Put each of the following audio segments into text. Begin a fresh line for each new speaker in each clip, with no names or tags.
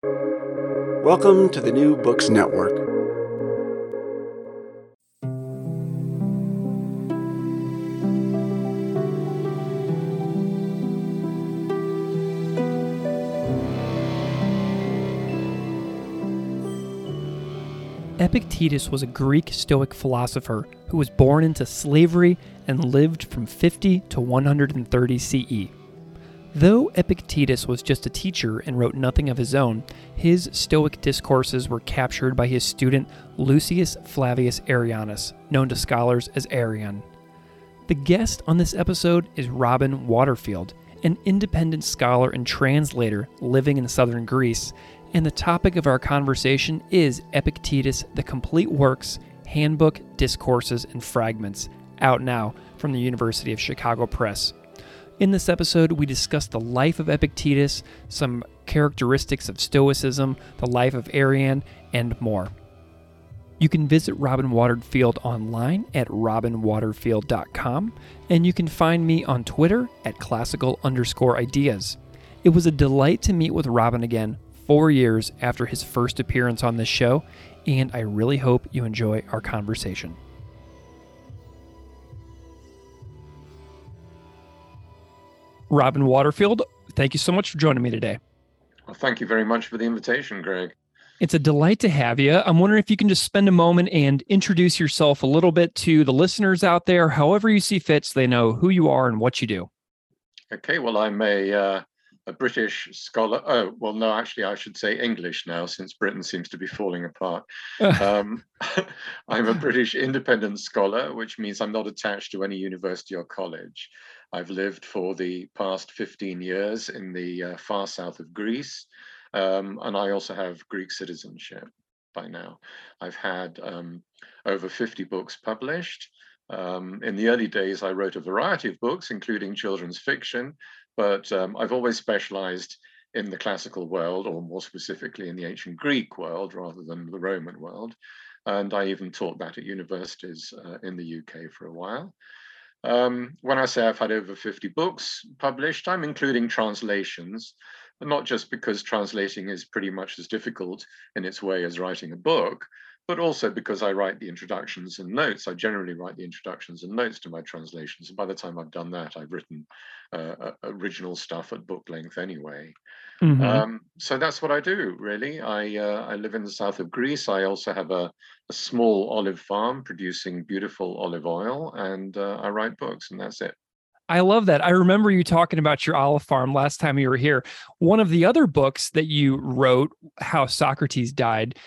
Welcome to the New Books Network.
Epictetus was a Greek Stoic philosopher who was born into slavery and lived from 50 to 130 CE. Though Epictetus was just a teacher and wrote nothing of his own, his Stoic discourses were captured by his student Lucius Flavius Arrianus, known to scholars as Arrian. The guest on this episode is Robin Waterfield, an independent scholar and translator living in southern Greece and the topic of our conversation is Epictetus, the Complete Works Handbook, Discourses, and Fragments, out now from the University of Chicago Press. In this episode, we discuss the life of Epictetus, some characteristics of Stoicism, the life of Arrian, and more. You can visit Robin Waterfield online at robinwaterfield.com, and you can find me on Twitter at classical underscore ideas. It was a delight to meet with Robin again four years after his first appearance on this show, and I really hope you enjoy our conversation. Robin Waterfield, thank you so much for joining me today.
Well, thank you very much for the invitation, Greg.
It's a delight to have you. I'm wondering if you can just spend a moment and introduce yourself a little bit to the listeners out there, however you see fit, so they know who you are and what you do.
Okay, well, I'm a uh, a British scholar. Oh, well, no, actually, I should say English now, since Britain seems to be falling apart. um, I'm a British independent scholar, which means I'm not attached to any university or college. I've lived for the past 15 years in the uh, far south of Greece, um, and I also have Greek citizenship by now. I've had um, over 50 books published. Um, in the early days, I wrote a variety of books, including children's fiction, but um, I've always specialized in the classical world, or more specifically in the ancient Greek world rather than the Roman world. And I even taught that at universities uh, in the UK for a while. Um, when I say I've had over 50 books published, I'm including translations, not just because translating is pretty much as difficult in its way as writing a book, but also because I write the introductions and notes. I generally write the introductions and notes to my translations. And by the time I've done that, I've written uh, uh, original stuff at book length anyway. Mm-hmm. Um, so that's what I do, really. I, uh, I live in the south of Greece. I also have a, a small olive farm producing beautiful olive oil, and uh, I write books, and that's it.
I love that. I remember you talking about your olive farm last time you were here. One of the other books that you wrote, How Socrates Died,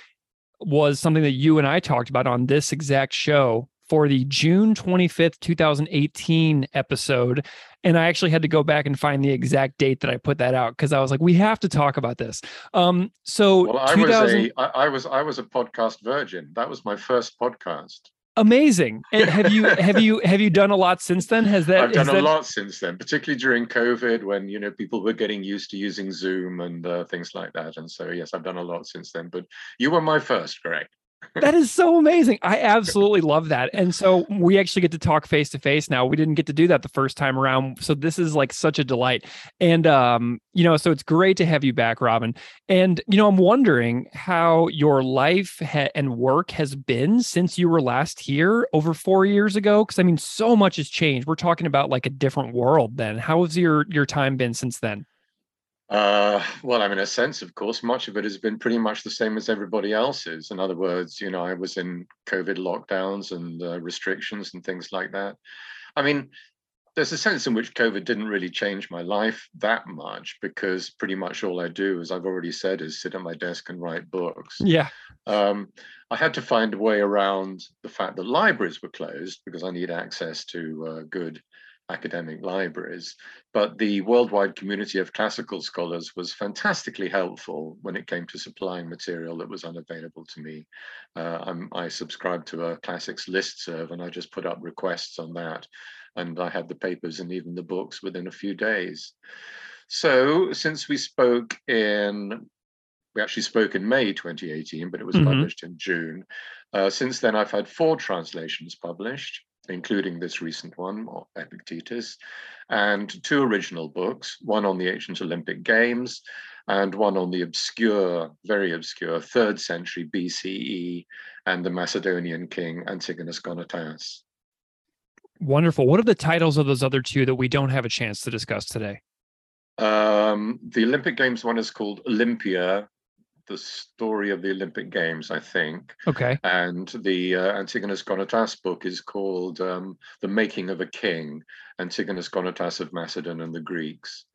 was something that you and I talked about on this exact show for the June 25th, 2018 episode. And I actually had to go back and find the exact date that I put that out because I was like, we have to talk about this. Um, so
well, I 2000... was a I, I was I was a podcast virgin. That was my first podcast
amazing. And have you have you have you done a lot since then? Has that
i've done
a
that... lot since then particularly during covid when you know people were getting used to using zoom and uh, things like that. And so yes i've done a lot since then but you were my first greg
that is so amazing. I absolutely love that. And so we actually get to talk face to face now. We didn't get to do that the first time around. So this is like such a delight. And um, you know, so it's great to have you back, Robin. And you know, I'm wondering how your life ha- and work has been since you were last here over 4 years ago because I mean so much has changed. We're talking about like a different world then. How has your your time been since then?
Uh, well, I mean, a sense, of course, much of it has been pretty much the same as everybody else's. In other words, you know, I was in COVID lockdowns and uh, restrictions and things like that. I mean, there's a sense in which COVID didn't really change my life that much because pretty much all I do, as I've already said, is sit at my desk and write books.
Yeah.
Um, I had to find a way around the fact that libraries were closed because I need access to uh, good academic libraries, but the worldwide community of classical scholars was fantastically helpful when it came to supplying material that was unavailable to me. Uh, i subscribed to a classics listserv and I just put up requests on that. And I had the papers and even the books within a few days. So since we spoke in we actually spoke in May 2018, but it was mm-hmm. published in June. Uh, since then, I've had four translations published including this recent one, Epictetus, and two original books, one on the ancient Olympic Games, and one on the obscure, very obscure third century BCE and the Macedonian king Antigonus Gonatas.
Wonderful. What are the titles of those other two that we don't have a chance to discuss today?
Um, the Olympic Games one is called Olympia, the story of the Olympic Games, I think.
Okay.
And the uh, Antigonus Gonatas book is called um, The Making of a King, Antigonus Gonatas of Macedon and the Greeks.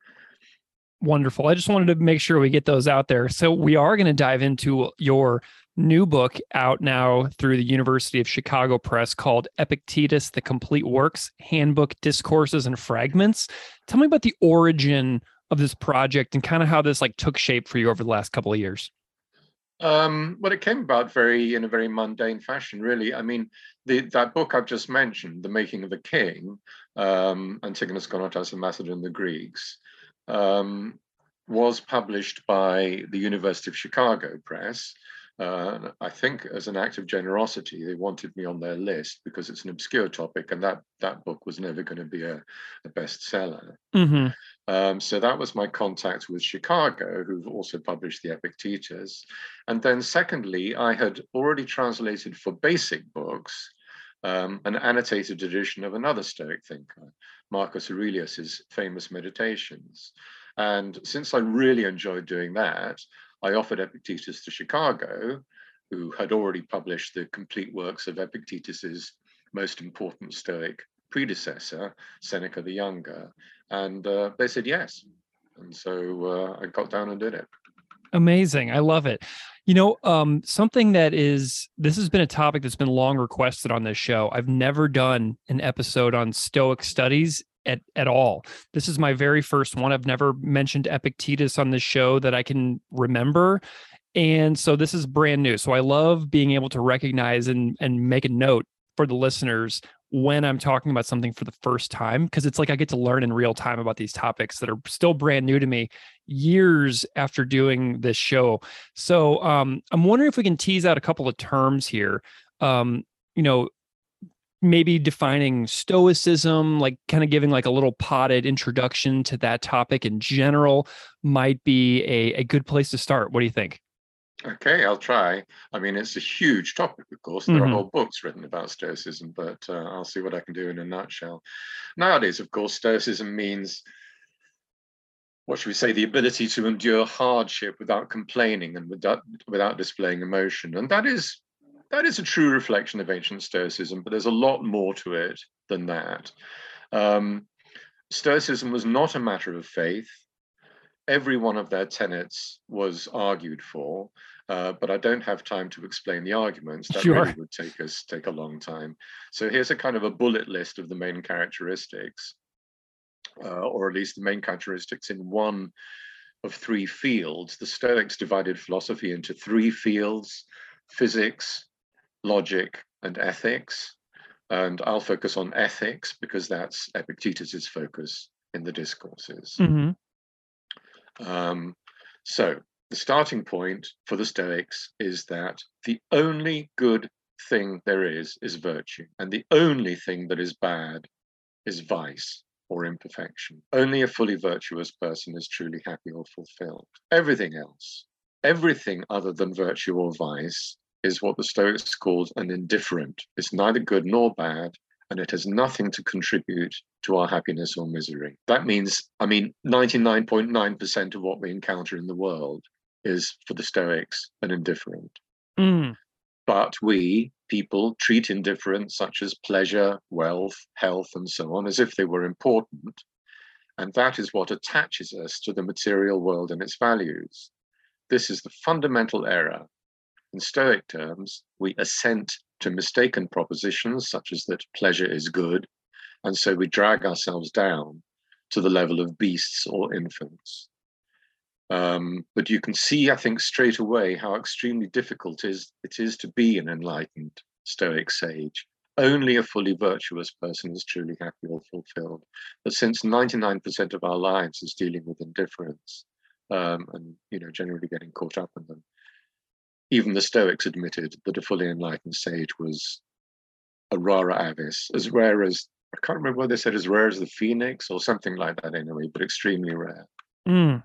Wonderful. I just wanted to make sure we get those out there. So we are going to dive into your new book out now through the University of Chicago Press called Epictetus, the Complete Works Handbook, Discourses, and Fragments. Tell me about the origin of this project and kind of how this like took shape for you over the last couple of years.
Um, well, it came about very in a very mundane fashion, really. I mean, the, that book I've just mentioned, "The Making of a King," um, Antigonus Gonatas and Macedon the Greeks, um, was published by the University of Chicago Press. Uh, I think as an act of generosity, they wanted me on their list because it's an obscure topic, and that that book was never going to be a, a bestseller.
Mm-hmm.
Um, so that was my contact with Chicago, who've also published the Epictetus. And then, secondly, I had already translated for basic books um, an annotated edition of another Stoic thinker, Marcus Aurelius's famous Meditations. And since I really enjoyed doing that, I offered Epictetus to Chicago, who had already published the complete works of Epictetus's most important Stoic predecessor, Seneca the Younger. And uh, they said yes. And so uh, I got down and did it.
Amazing. I love it. You know, um, something that is, this has been a topic that's been long requested on this show. I've never done an episode on Stoic studies at, at all. This is my very first one. I've never mentioned Epictetus on this show that I can remember. And so this is brand new. So I love being able to recognize and, and make a note for the listeners when I'm talking about something for the first time because it's like I get to learn in real time about these topics that are still brand new to me years after doing this show. So um, I'm wondering if we can tease out a couple of terms here. Um, you know, maybe defining stoicism, like kind of giving like a little potted introduction to that topic in general might be a, a good place to start. What do you think?
Okay, I'll try. I mean, it's a huge topic, of course. There mm-hmm. are whole books written about Stoicism, but uh, I'll see what I can do in a nutshell. Nowadays, of course, Stoicism means, what should we say, the ability to endure hardship without complaining and without, without displaying emotion. And that is that is a true reflection of ancient Stoicism, but there's a lot more to it than that. Um, Stoicism was not a matter of faith every one of their tenets was argued for, uh, but I don't have time to explain the arguments. That sure. really would take us take a long time. So here's a kind of a bullet list of the main characteristics, uh, or at least the main characteristics in one of three fields. The Stoics divided philosophy into three fields: physics, logic, and ethics. And I'll focus on ethics because that's Epictetus's focus in the discourses.
Mm-hmm.
Um, so the starting point for the Stoics is that the only good thing there is is virtue, and the only thing that is bad is vice or imperfection. Only a fully virtuous person is truly happy or fulfilled. Everything else, everything other than virtue or vice, is what the Stoics called an indifferent. It's neither good nor bad, and it has nothing to contribute to our happiness or misery. That means, I mean, 99.9% of what we encounter in the world is for the Stoics an indifferent.
Mm.
But we, people, treat indifferents such as pleasure, wealth, health, and so on as if they were important. And that is what attaches us to the material world and its values. This is the fundamental error. In Stoic terms, we assent to mistaken propositions such as that pleasure is good, and so we drag ourselves down to the level of beasts or infants. Um, but you can see, I think, straight away how extremely difficult is, it is to be an enlightened Stoic sage. Only a fully virtuous person is truly happy or fulfilled. But since 99% of our lives is dealing with indifferents um, and you know generally getting caught up in them, even the Stoics admitted that a fully enlightened sage was a rara avis, as rare as I can't remember what they said, as rare as the phoenix or something like that anyway, but extremely rare.
Mm.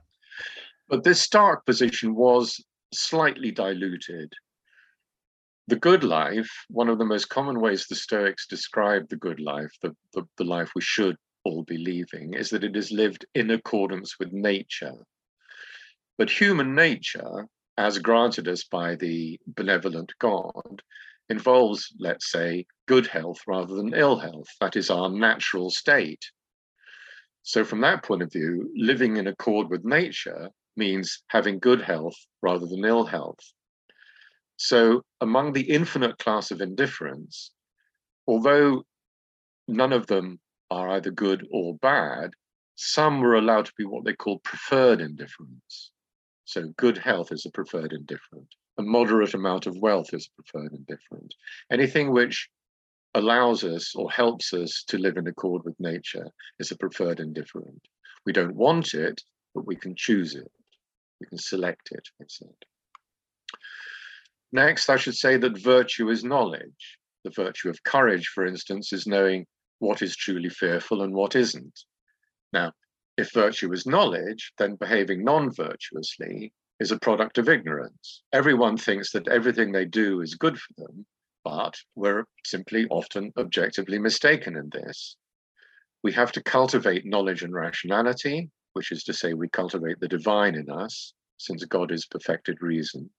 But this stark position was slightly diluted. The good life, one of the most common ways the Stoics describe the good life, the, the, the life we should all be leaving, is that it is lived in accordance with nature. But human nature, as granted us by the benevolent God, involves, let's say, good health rather than ill health. That is our natural state. So, from that point of view, living in accord with nature means having good health rather than ill health. So, among the infinite class of indifferents, although none of them are either good or bad, some were allowed to be what they call preferred indifferents. So, good health is a preferred indifferent. A moderate amount of wealth is a preferred indifferent. Anything which allows us or helps us to live in accord with nature is a preferred indifferent. We don't want it, but we can choose it. We can select it, I said. Next, I should say that virtue is knowledge. The virtue of courage, for instance, is knowing what is truly fearful and what isn't. Now, if virtue is knowledge, then behaving non virtuously is a product of ignorance. Everyone thinks that everything they do is good for them, but we're simply often objectively mistaken in this. We have to cultivate knowledge and rationality, which is to say, we cultivate the divine in us, since God is perfected reason.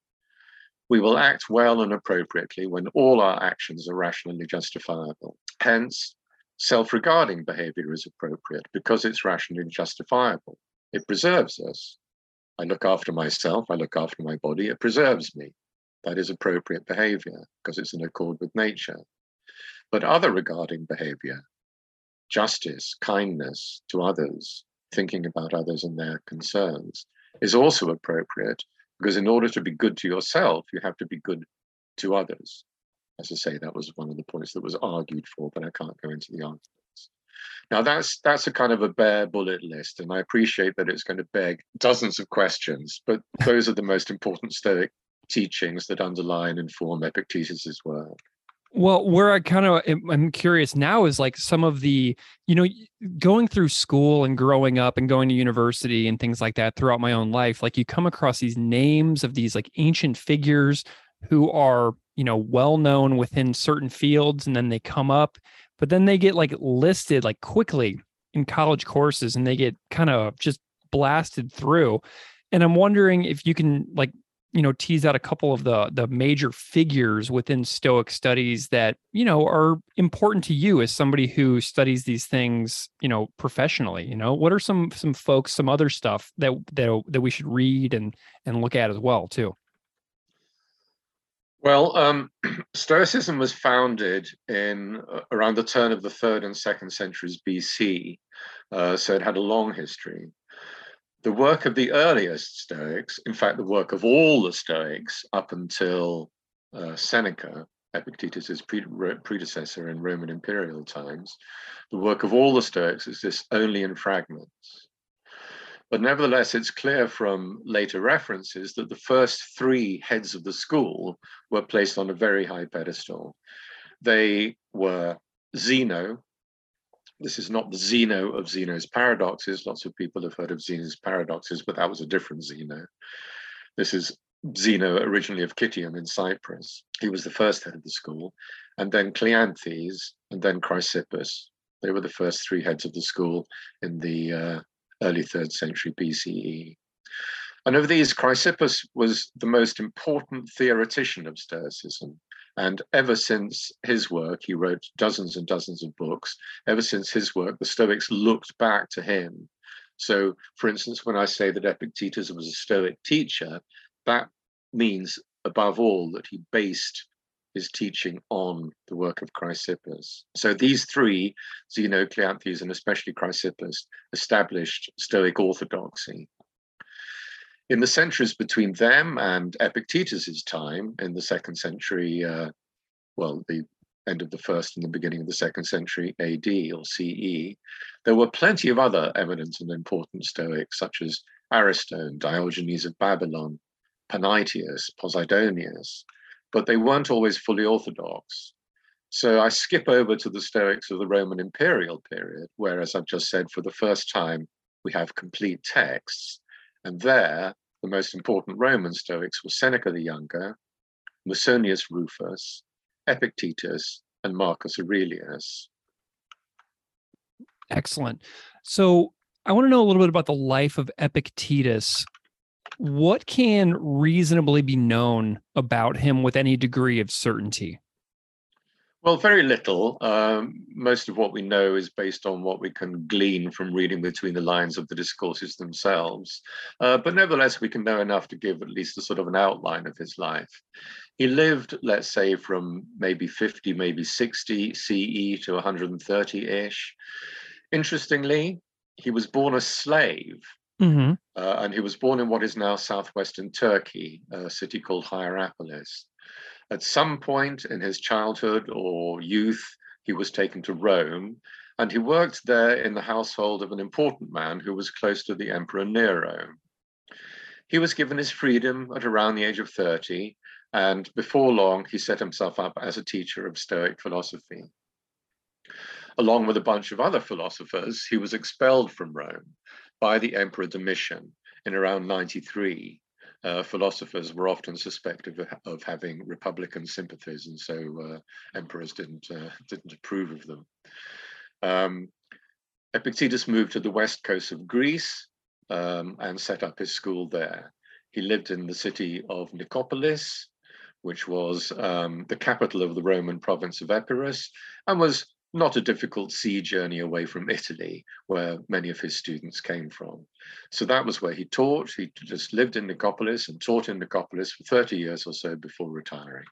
We will act well and appropriately when all our actions are rationally justifiable. Hence, self regarding behavior is appropriate because it's rationally justifiable. It preserves us. I look after myself, I look after my body, it preserves me. That is appropriate behavior because it's in accord with nature. But other regarding behavior, justice, kindness to others, thinking about others and their concerns, is also appropriate because in order to be good to yourself, you have to be good to others. As I say, that was one of the points that was argued for, but I can't go into the arguments. Now that's that's a kind of a bare bullet list, and I appreciate that it's going to beg dozens of questions, but those are the most important Stoic teachings that underlie and inform Epictetus's work.
Well, where I kind of I'm curious now is like some of the, you know, going through school and growing up and going to university and things like that throughout my own life, like you come across these names of these like ancient figures who are, you know, well known within certain fields and then they come up, but then they get like listed like quickly in college courses and they get kind of just blasted through. And I'm wondering if you can like you know tease out a couple of the the major figures within stoic studies that you know are important to you as somebody who studies these things you know professionally you know what are some some folks some other stuff that that that we should read and and look at as well too
well um, stoicism was founded in uh, around the turn of the third and second centuries bc uh, so it had a long history the work of the earliest Stoics, in fact, the work of all the Stoics up until uh, Seneca, Epictetus's pre- predecessor in Roman imperial times, the work of all the Stoics is this only in fragments. But nevertheless, it's clear from later references that the first three heads of the school were placed on a very high pedestal. They were Zeno, this is not the Zeno of Zeno's paradoxes. Lots of people have heard of Zeno's paradoxes, but that was a different Zeno. This is Zeno, originally of Citium in Cyprus. He was the first head of the school, and then Cleanthes, and then Chrysippus. They were the first three heads of the school in the uh, early third century BCE. And of these, Chrysippus was the most important theoretician of Stoicism. And ever since his work, he wrote dozens and dozens of books. Ever since his work, the Stoics looked back to him. So, for instance, when I say that Epictetus was a Stoic teacher, that means above all that he based his teaching on the work of Chrysippus. So these three, Zeno, Cleanthes, and especially Chrysippus, established Stoic orthodoxy in the centuries between them and Epictetus's time in the second century, uh, well, the end of the first and the beginning of the second century AD or CE, there were plenty of other eminent and important Stoics, such as Ariston, Diogenes of Babylon, Panaetius, Posidonius, but they weren't always fully orthodox. So I skip over to the Stoics of the Roman imperial period, where, as I've just said, for the first time, we have complete texts and there, the most important Roman Stoics were Seneca the Younger, Musonius Rufus, Epictetus, and Marcus Aurelius.
Excellent. So I want to know a little bit about the life of Epictetus. What can reasonably be known about him with any degree of certainty?
Well, very little. Um, most of what we know is based on what we can glean from reading between the lines of the discourses themselves. Uh, but nevertheless, we can know enough to give at least a sort of an outline of his life. He lived, let's say, from maybe 50, maybe 60 CE to 130 ish. Interestingly, he was born a slave. Mm-hmm. Uh, and he was born in what is now southwestern Turkey, a city called Hierapolis. At some point in his childhood or youth, he was taken to Rome, and he worked there in the household of an important man who was close to the Emperor Nero. He was given his freedom at around the age of 30, and before long, he set himself up as a teacher of Stoic philosophy. Along with a bunch of other philosophers, he was expelled from Rome by the Emperor Domitian in around 93 uh, philosophers were often suspected of, of, having Republican sympathies, and so uh, emperors didn't uh, didn't approve of them. Um, Epictetus moved to the west coast of Greece um, and set up his school there. He lived in the city of Nicopolis, which was um, the capital of the Roman province of Epirus, and was not a difficult sea journey away from Italy, where many of his students came from. So that was where he taught. He just lived in Nicopolis and taught in Nicopolis for 30 years or so before retiring.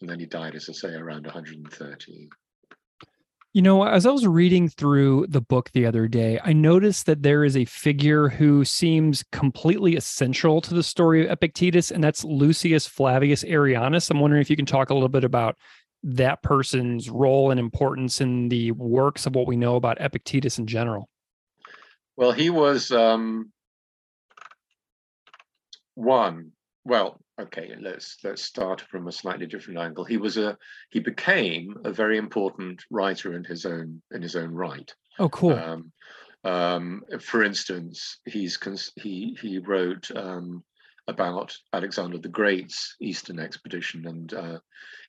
And then he died, as I say, around 130.
You know, as I was reading through the book the other day, I noticed that there is a figure who seems completely essential to the story of Epictetus, and that's Lucius Flavius Arrianus. I'm wondering if you can talk a little bit about that person's role and importance in the works of what we know about Epictetus in general?
Well, he was um, one. Well, okay, let's let's start from a slightly different angle. He was a he became a very important writer in his own in his own right.
Oh, cool. Um,
um, for instance, he's he he wrote um, about Alexander the Great's Eastern expedition. And uh,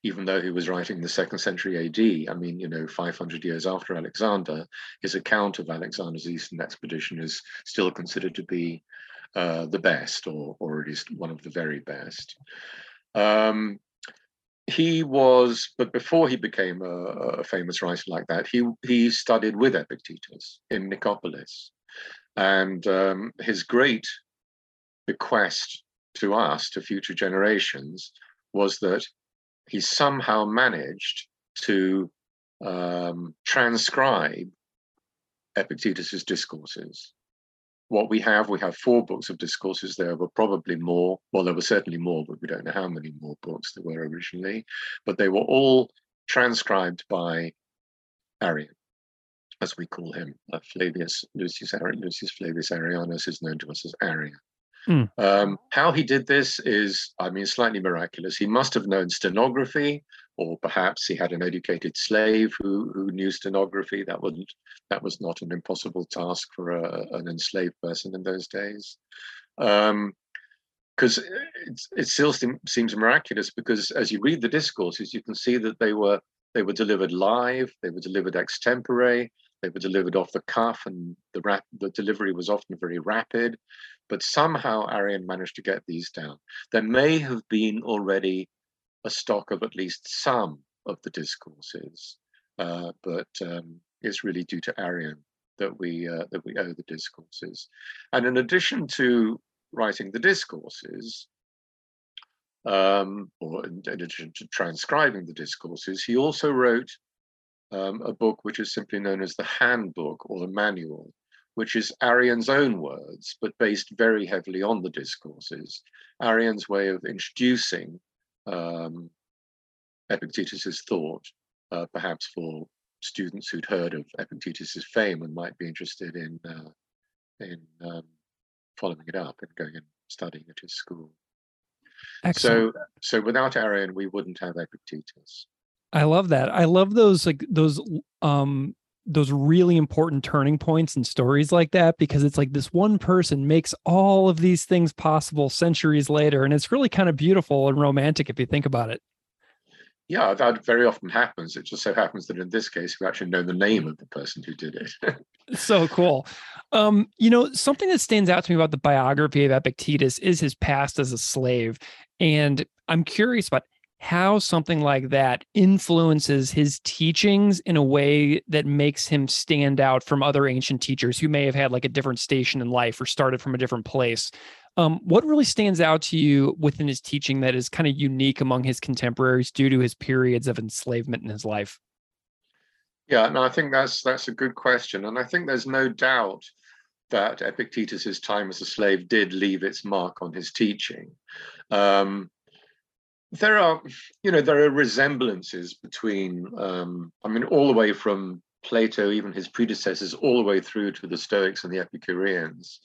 even though he was writing the second century AD, I mean, you know, 500 years after Alexander, his account of Alexander's Eastern expedition is still considered to be uh, the best, or, or at least one of the very best. Um, he was, but before he became a, a, famous writer like that, he he studied with Epictetus in Nicopolis, and um, his great bequest to us, to future generations, was that he somehow managed to um, transcribe Epictetus's discourses. What we have, we have four books of discourses. There were probably more. Well, there were certainly more, but we don't know how many more books there were originally. But they were all transcribed by Arrian, as we call him. Uh, Flavius Lucius, Lucius Flavius Arrianus is known to us as Arrian. Mm. Um, how he did this is, I mean, slightly miraculous. He must have known stenography, or perhaps he had an educated slave who, who knew stenography. That wasn't that was not an impossible task for a, an enslaved person in those days. Um, because it, it still seems miraculous because as you read the discourses, you can see that they were they were delivered live, they were delivered extempore, they were delivered off the cuff, and the rap, the delivery was often very rapid. But somehow Arrian managed to get these down. There may have been already a stock of at least some of the discourses, uh, but um, it's really due to Arrian that we uh, that we owe the discourses. And in addition to writing the discourses, um, or in addition to transcribing the discourses, he also wrote um, a book which is simply known as the handbook or the manual, which is Arrian's own words, but based very heavily on the discourses. Arrian's way of introducing um, Epictetus's thought, uh, perhaps for students who'd heard of Epictetus's fame and might be interested in uh, in um, following it up and going and studying at his school. Excellent. So, so without Arrian, we wouldn't have Epictetus.
I love that. I love those like those um those really important turning points and stories like that because it's like this one person makes all of these things possible centuries later and it's really kind of beautiful and romantic if you think about it.
Yeah that very often happens. It just so happens that in this case we actually know the name of the person who did it.
So cool. Um you know something that stands out to me about the biography of epictetus is his past as a slave and i'm curious about how something like that influences his teachings in a way that makes him stand out from other ancient teachers who may have had like a different station in life or started from a different place. Um, what really stands out to you within his teaching that is kind of unique among his contemporaries due to his periods of enslavement in his life?
Yeah, no, I think that's that's a good question, and I think there's no doubt that Epictetus's time as a slave did leave its mark on his teaching. Um, there are, you know, there are resemblances between, um, I mean, all the way from Plato, even his predecessors, all the way through to the Stoics and the Epicureans.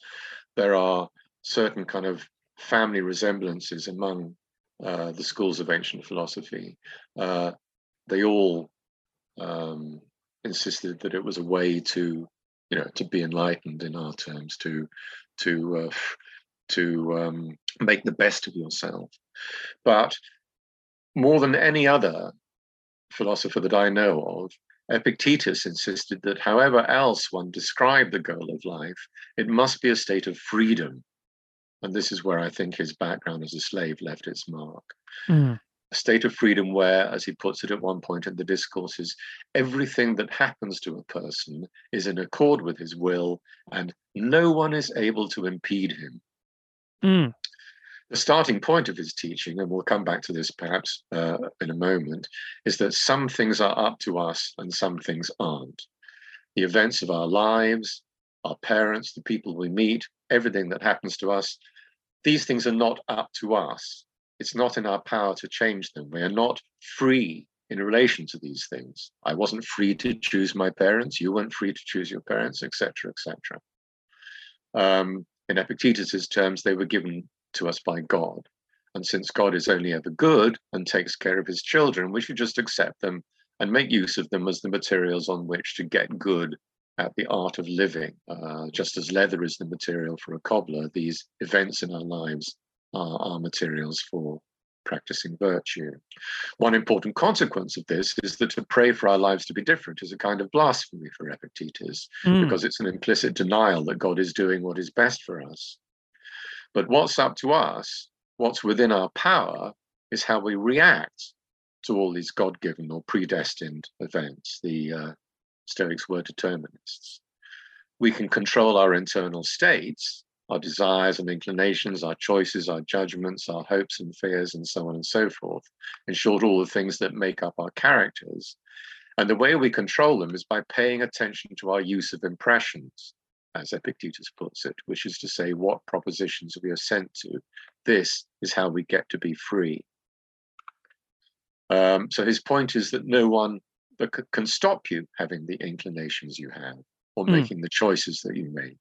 There are certain kind of family resemblances among uh, the schools of ancient philosophy. Uh, they all um, insisted that it was a way to, you know, to be enlightened in our terms, to to uh, to um, make the best of yourself. But more than any other philosopher that I know of, Epictetus insisted that however else one described the goal of life, it must be a state of freedom. And this is where I think his background as a slave left its mark. Mm. A state of freedom where, as he puts it at one point in the discourses, everything that happens to a person is in accord with his will, and no one is able to impede him. Mm the starting point of his teaching, and we'll come back to this perhaps uh, in a moment, is that some things are up to us and some things aren't. The events of our lives, our parents, the people we meet, everything that happens to us, these things are not up to us. It's not in our power to change them. We are not free in relation to these things. I wasn't free to choose my parents. You weren't free to choose your parents, etc., etc. Um, in Epictetus's terms, they were given to us by God. And since God is only ever good and takes care of his children, we should just accept them and make use of them as the materials on which to get good at the art of living. Uh, just as leather is the material for a cobbler, these events in our lives are, are materials for practicing virtue. One important consequence of this is that to pray for our lives to be different is a kind of blasphemy for Epictetus, mm. because it's an implicit denial that God is doing what is best for us. But what's up to us, what's within our power, is how we react to all these God given or predestined events. The uh, Stoics were determinists. We can control our internal states, our desires and inclinations, our choices, our judgments, our hopes and fears, and so on and so forth. In short, all the things that make up our characters. And the way we control them is by paying attention to our use of impressions as Epictetus puts it, which is to say, what propositions we are sent to. This is how we get to be free. Um, so his point is that no one that can stop you having the inclinations you have or mm. making the choices that you make.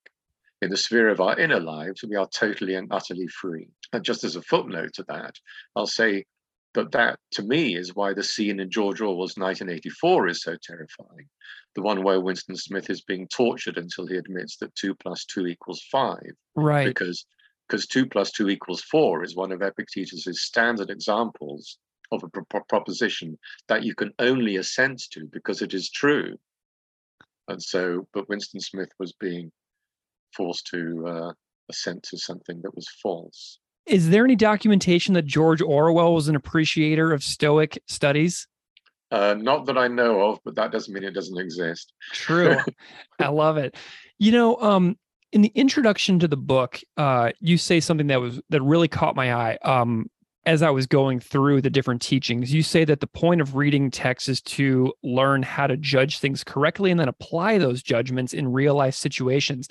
In the sphere of our inner lives, we are totally and utterly free. And just as a footnote to that, I'll say but that, to me, is why the scene in George Orwell's 1984 is so terrifying. The one where Winston Smith is being tortured until he admits that two plus two equals five.
Right.
Because because two plus two equals four is one of Epictetus's standard examples of a pro- proposition that you can only assent to because it is true. And so, but Winston Smith was being forced to uh, assent to something that was false.
Is there any documentation that George Orwell was an appreciator of Stoic studies?
Uh, not that I know of, but that doesn't mean it doesn't exist.
True. I love it. You know, um, in the introduction to the book, uh, you say something that was that really caught my eye. Um, as I was going through the different teachings, you say that the point of reading text is to learn how to judge things correctly and then apply those judgments in real life situations.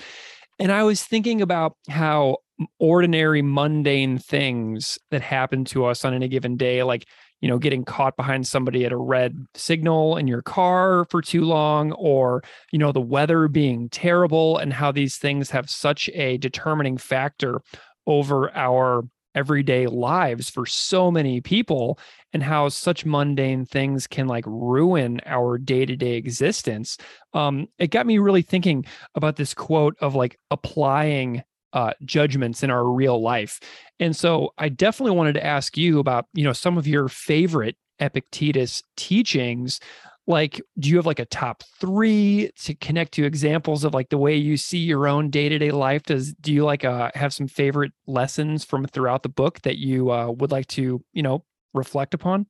And I was thinking about how ordinary, mundane things that happen to us on any given day, like, you know, getting caught behind somebody at a red signal in your car for too long, or, you know, the weather being terrible, and how these things have such a determining factor over our everyday lives for so many people and how such mundane things can like ruin our day-to-day existence. Um it got me really thinking about this quote of like applying uh, judgments in our real life. And so i definitely wanted to ask you about you know some of your favorite epictetus teachings. Like do you have like a top three to connect to examples of like the way you see your own day-to-day life? Does do you like uh have some favorite lessons from throughout the book that you uh would like to you know reflect upon?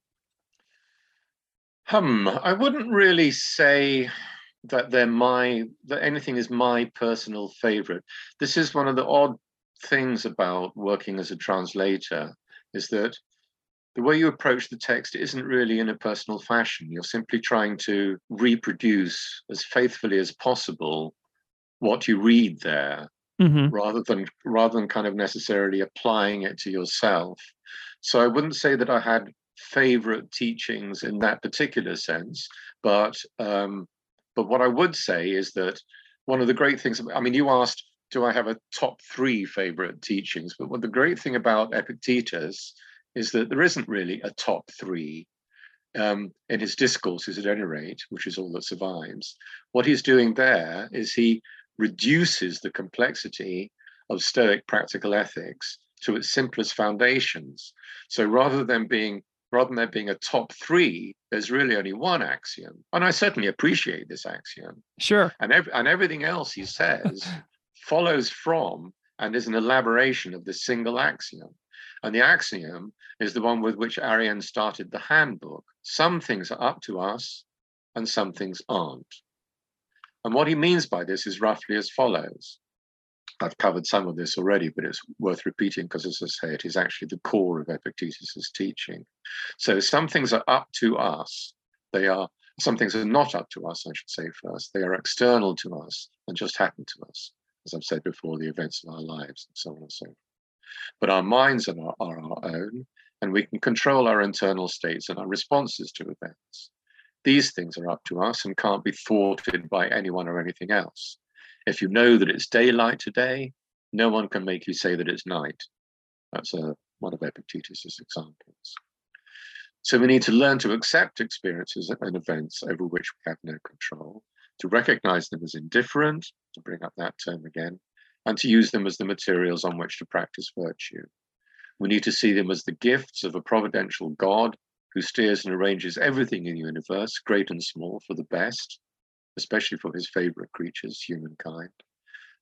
Um i wouldn't really say that they're my that anything is my personal favorite this is one of the odd things about working as a translator is that the way you approach the text isn't really in a personal fashion. You're simply trying to reproduce as faithfully as possible what you read there, mm-hmm. rather than rather than kind of necessarily applying it to yourself. So I wouldn't say that I had favorite teachings in that particular sense, but um, but what I would say is that one of the great things. I mean, you asked, do I have a top three favorite teachings? But what the great thing about Epictetus is that there isn't really a top three um, in his discourses, at any rate, which is all that survives. What he's doing there is he reduces the complexity of Stoic practical ethics to its simplest foundations. So rather than being rather than there being a top three, there's really only one axiom. And I certainly appreciate this axiom.
Sure.
And, ev- and everything else he says follows from and is an elaboration of the single axiom. And the axiom is the one with which Arrian started the handbook. Some things are up to us and some things aren't. And what he means by this is roughly as follows. I've covered some of this already, but it's worth repeating because, as I say, it is actually the core of Epictetus's teaching. So some things are up to us. They are some things are not up to us, I should say first. They are external to us and just happen to us, as I've said before, the events of our lives and so on and so forth. But our minds are, our, are our own, and we can control our internal states and our responses to events. These things are up to us and can't be thwarted by anyone or anything else. If you know that it's daylight today, no one can make you say that it's night. That's a, uh, one of Epictetus's examples. So we need to learn to accept experiences and events over which we have no control, to recognize them as indifferent, to bring up that term again, and to use them as the materials on which to practice virtue. We need to see them as the gifts of a providential God who steers and arranges everything in the universe, great and small, for the best, especially for his favorite creatures, humankind.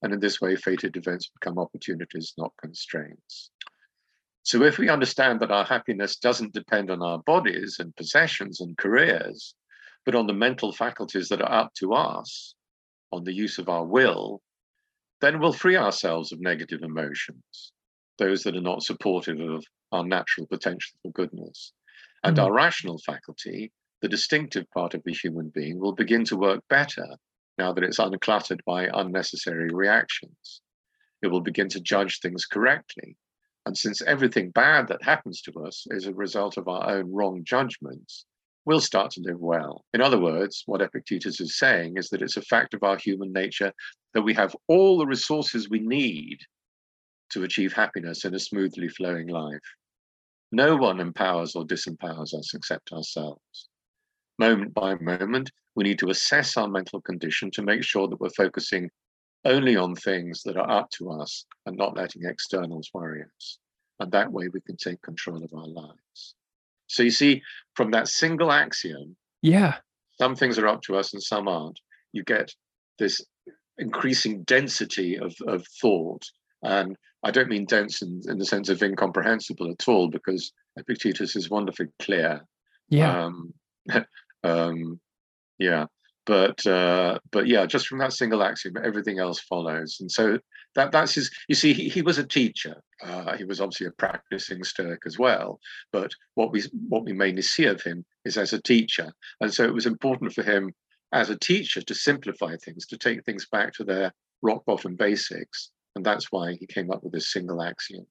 And in this way, fated events become opportunities, not constraints. So, if we understand that our happiness doesn't depend on our bodies and possessions and careers, but on the mental faculties that are up to us, on the use of our will, then we'll free ourselves of negative emotions, those that are not supportive of our natural potential for goodness. And mm-hmm. our rational faculty, the distinctive part of the human being, will begin to work better now that it's uncluttered by unnecessary reactions. It will begin to judge things correctly. And since everything bad that happens to us is a result of our own wrong judgments, we'll start to live well. In other words, what Epictetus is saying is that it's a fact of our human nature that we have all the resources we need to achieve happiness in a smoothly flowing life. No one empowers or disempowers us except ourselves. Moment by moment, we need to assess our mental condition to make sure that we're focusing only on things that are up to us and not letting externals worry us. And that way we can take control of our lives. So you see, from that single axiom,
yeah,
some things are up to us and some aren't. You get this increasing density of, of thought. And I don't mean dense in, in the sense of incomprehensible at all, because Epictetus is wonderfully clear.
Yeah.
Um, um, yeah but uh, but yeah, just from that single axiom, everything else follows. And so that that's his. You see, he, he was a teacher. Uh, he was obviously a practicing Stoic as well. But what we what we mainly see of him is as a teacher. And so it was important for him as a teacher to simplify things, to take things back to their rock bottom basics. And that's why he came up with this single axiom.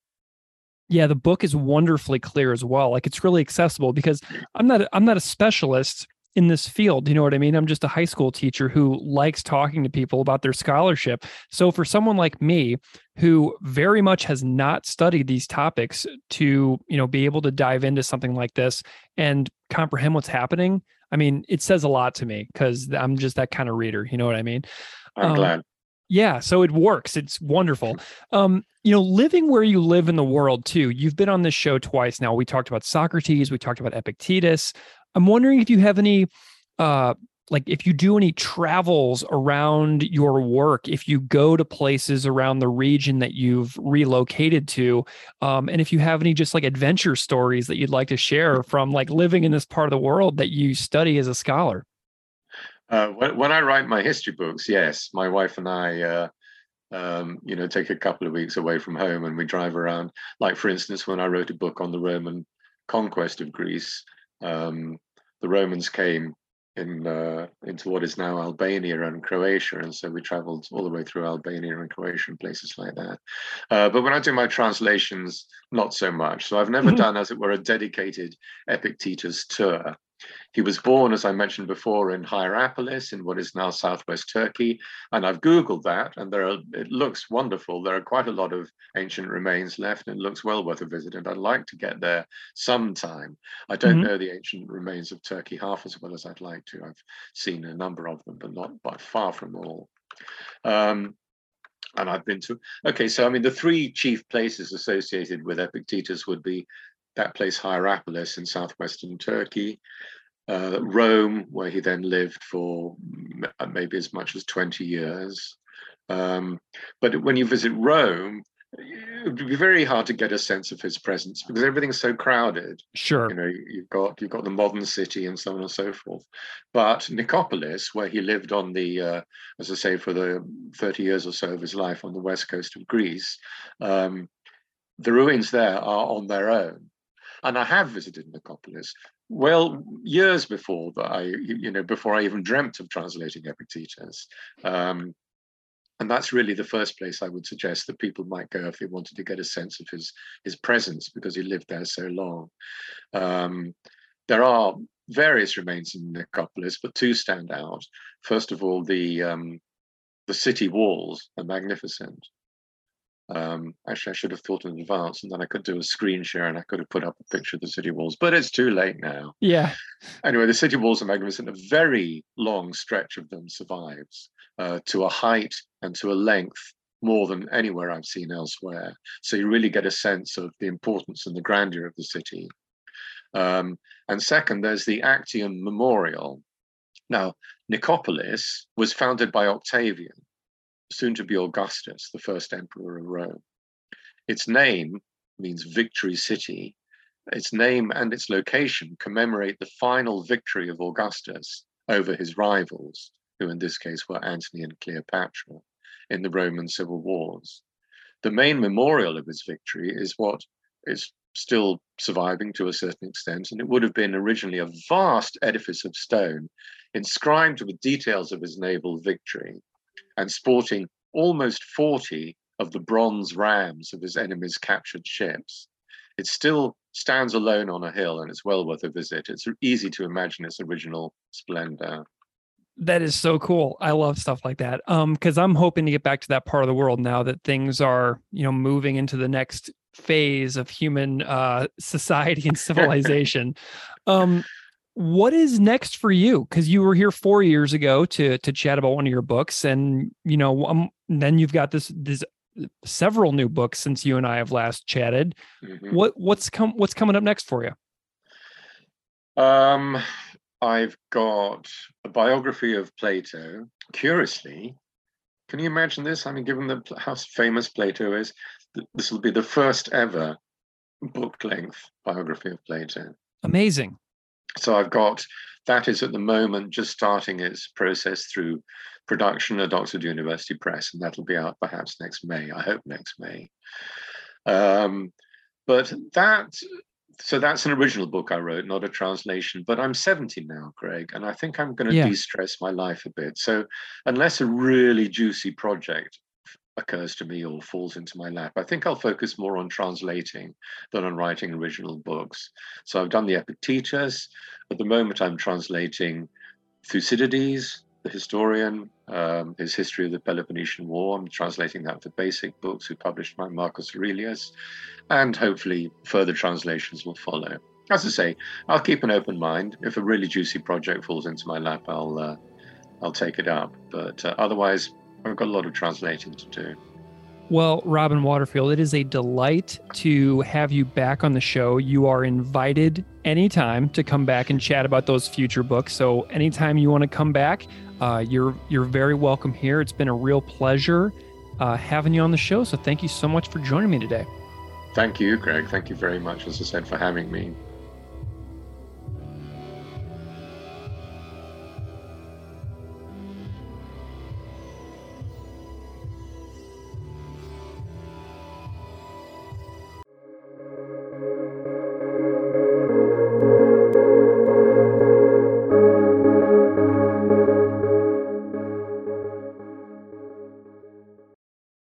Yeah, the book is wonderfully clear as well. Like it's really accessible because I'm not I'm not a specialist in this field. You know what I mean? I'm just a high school teacher who likes talking to people about their scholarship. So for someone like me who very much has not studied these topics to, you know, be able to dive into something like this and comprehend what's happening, I mean, it says a lot to me because I'm just that kind of reader. You know what I mean?
I'm um, glad.
Yeah, so it works. It's wonderful. Um, you know, living where you live in the world too. You've been on this show twice now. We talked about Socrates, we talked about Epictetus. I'm wondering if you have any uh like if you do any travels around your work, if you go to places around the region that you've relocated to, um, and if you have any just like adventure stories that you'd like to share from like living in this part of the world that you study as a scholar.
Uh, when, when, I write my history books, yes, my wife and I, uh, um, you know, take a couple of weeks away from home and we drive around. Like, for instance, when I wrote a book on the Roman conquest of Greece, um, the Romans came in uh, into what is now Albania and Croatia, and so we travelled all the way through Albania and Croatia and places like that. Uh, but when I do my translations, not so much. So I've never mm-hmm. done, as it were, a dedicated Epictetus tour. He was born, as I mentioned before, in Hierapolis in what is now southwest Turkey. And I've Googled that, and there are, it looks wonderful. There are quite a lot of ancient remains left, and it looks well worth a visit. And I'd like to get there sometime. I don't mm-hmm. know the ancient remains of Turkey half as well as I'd like to. I've seen a number of them, but not by far from all. Um, and I've been to, okay, so I mean, the three chief places associated with Epictetus would be that place Hierapolis in southwestern Turkey, uh, Rome, where he then lived for maybe as much as 20 years. Um, but when you visit Rome, it would be very hard to get a sense of his presence because everything's so crowded.
Sure.
You know, you've got you've got the modern city and so on and so forth. But Nicopolis, where he lived on the, uh, as I say, for the 30 years or so of his life on the west coast of Greece, um, the ruins there are on their own and I have visited Nicopolis. Well, years before that, I you know before I even dreamt of translating Epictetus, um, and that's really the first place I would suggest that people might go if they wanted to get a sense of his his presence because he lived there so long. Um, there are various remains in Nicopolis, but two stand out. First of all, the um, the city walls are magnificent. Um, actually, I should have thought in advance, and then I could do a screen share, and I could have put up a picture of the city walls. But it's too late now.
Yeah.
Anyway, the city walls are magnificent. A very long stretch of them survives uh, to a height and to a length more than anywhere I've seen elsewhere. So you really get a sense of the importance and the grandeur of the city. Um, and second, there's the Actium Memorial. Now, Nicopolis was founded by Octavian soon to be Augustus, the first emperor of Rome. Its name means victory city. Its name and its location commemorate the final victory of Augustus over his rivals, who in this case were Antony and Cleopatra, in the Roman civil wars. The main memorial of his victory is what is still surviving to a certain extent, and it would have been originally a vast edifice of stone inscribed with details of his naval victory and sporting almost 40 of the bronze rams of his enemy's captured ships. It still stands alone on a hill and it's well worth a visit. It's easy to imagine its original splendor.
That is so cool. I love stuff like that. Um, because I'm hoping to get back to that part of the world now that things are, you know, moving into the next phase of human uh society and civilization. um, what is next for you? Because you were here four years ago to to chat about one of your books and you know um, then you've got this this several new books since you and i have last chatted. Mm-hmm. what what's come what's coming up next for you?
Um i've got a biography of plato curiously. Can you imagine this? I mean given the how famous plato is this will be the first ever book length biography of plato.
Amazing
so I've got that is at the moment just starting its process through production at Oxford University Press, and that'll be out perhaps next May. I hope next May. Um, but that so that's an original book I wrote, not a translation. But I'm 70 now, Greg, and I think I'm going to yeah. de-stress my life a bit. So unless a really juicy project occurs to me or falls into my lap. I think I'll focus more on translating than on writing original books. So I've done the Epictetus. At the moment, I'm translating Thucydides, the historian, um, his history of the Peloponnesian War. I'm translating that for basic books, who published by Marcus Aurelius, and hopefully further translations will follow. As I say, I'll keep an open mind. If a really juicy project falls into my lap, I'll uh, I'll take it up. But uh, otherwise, I've got a lot of translating to do.
Well, Robin Waterfield, it is a delight to have you back on the show. You are invited anytime to come back and chat about those future books. So anytime you want to come back, uh, you're you're very welcome here. It's been a real pleasure uh, having you on the show. So thank you so much for joining me today.
Thank you, Greg. Thank you very much, as I said, for having me.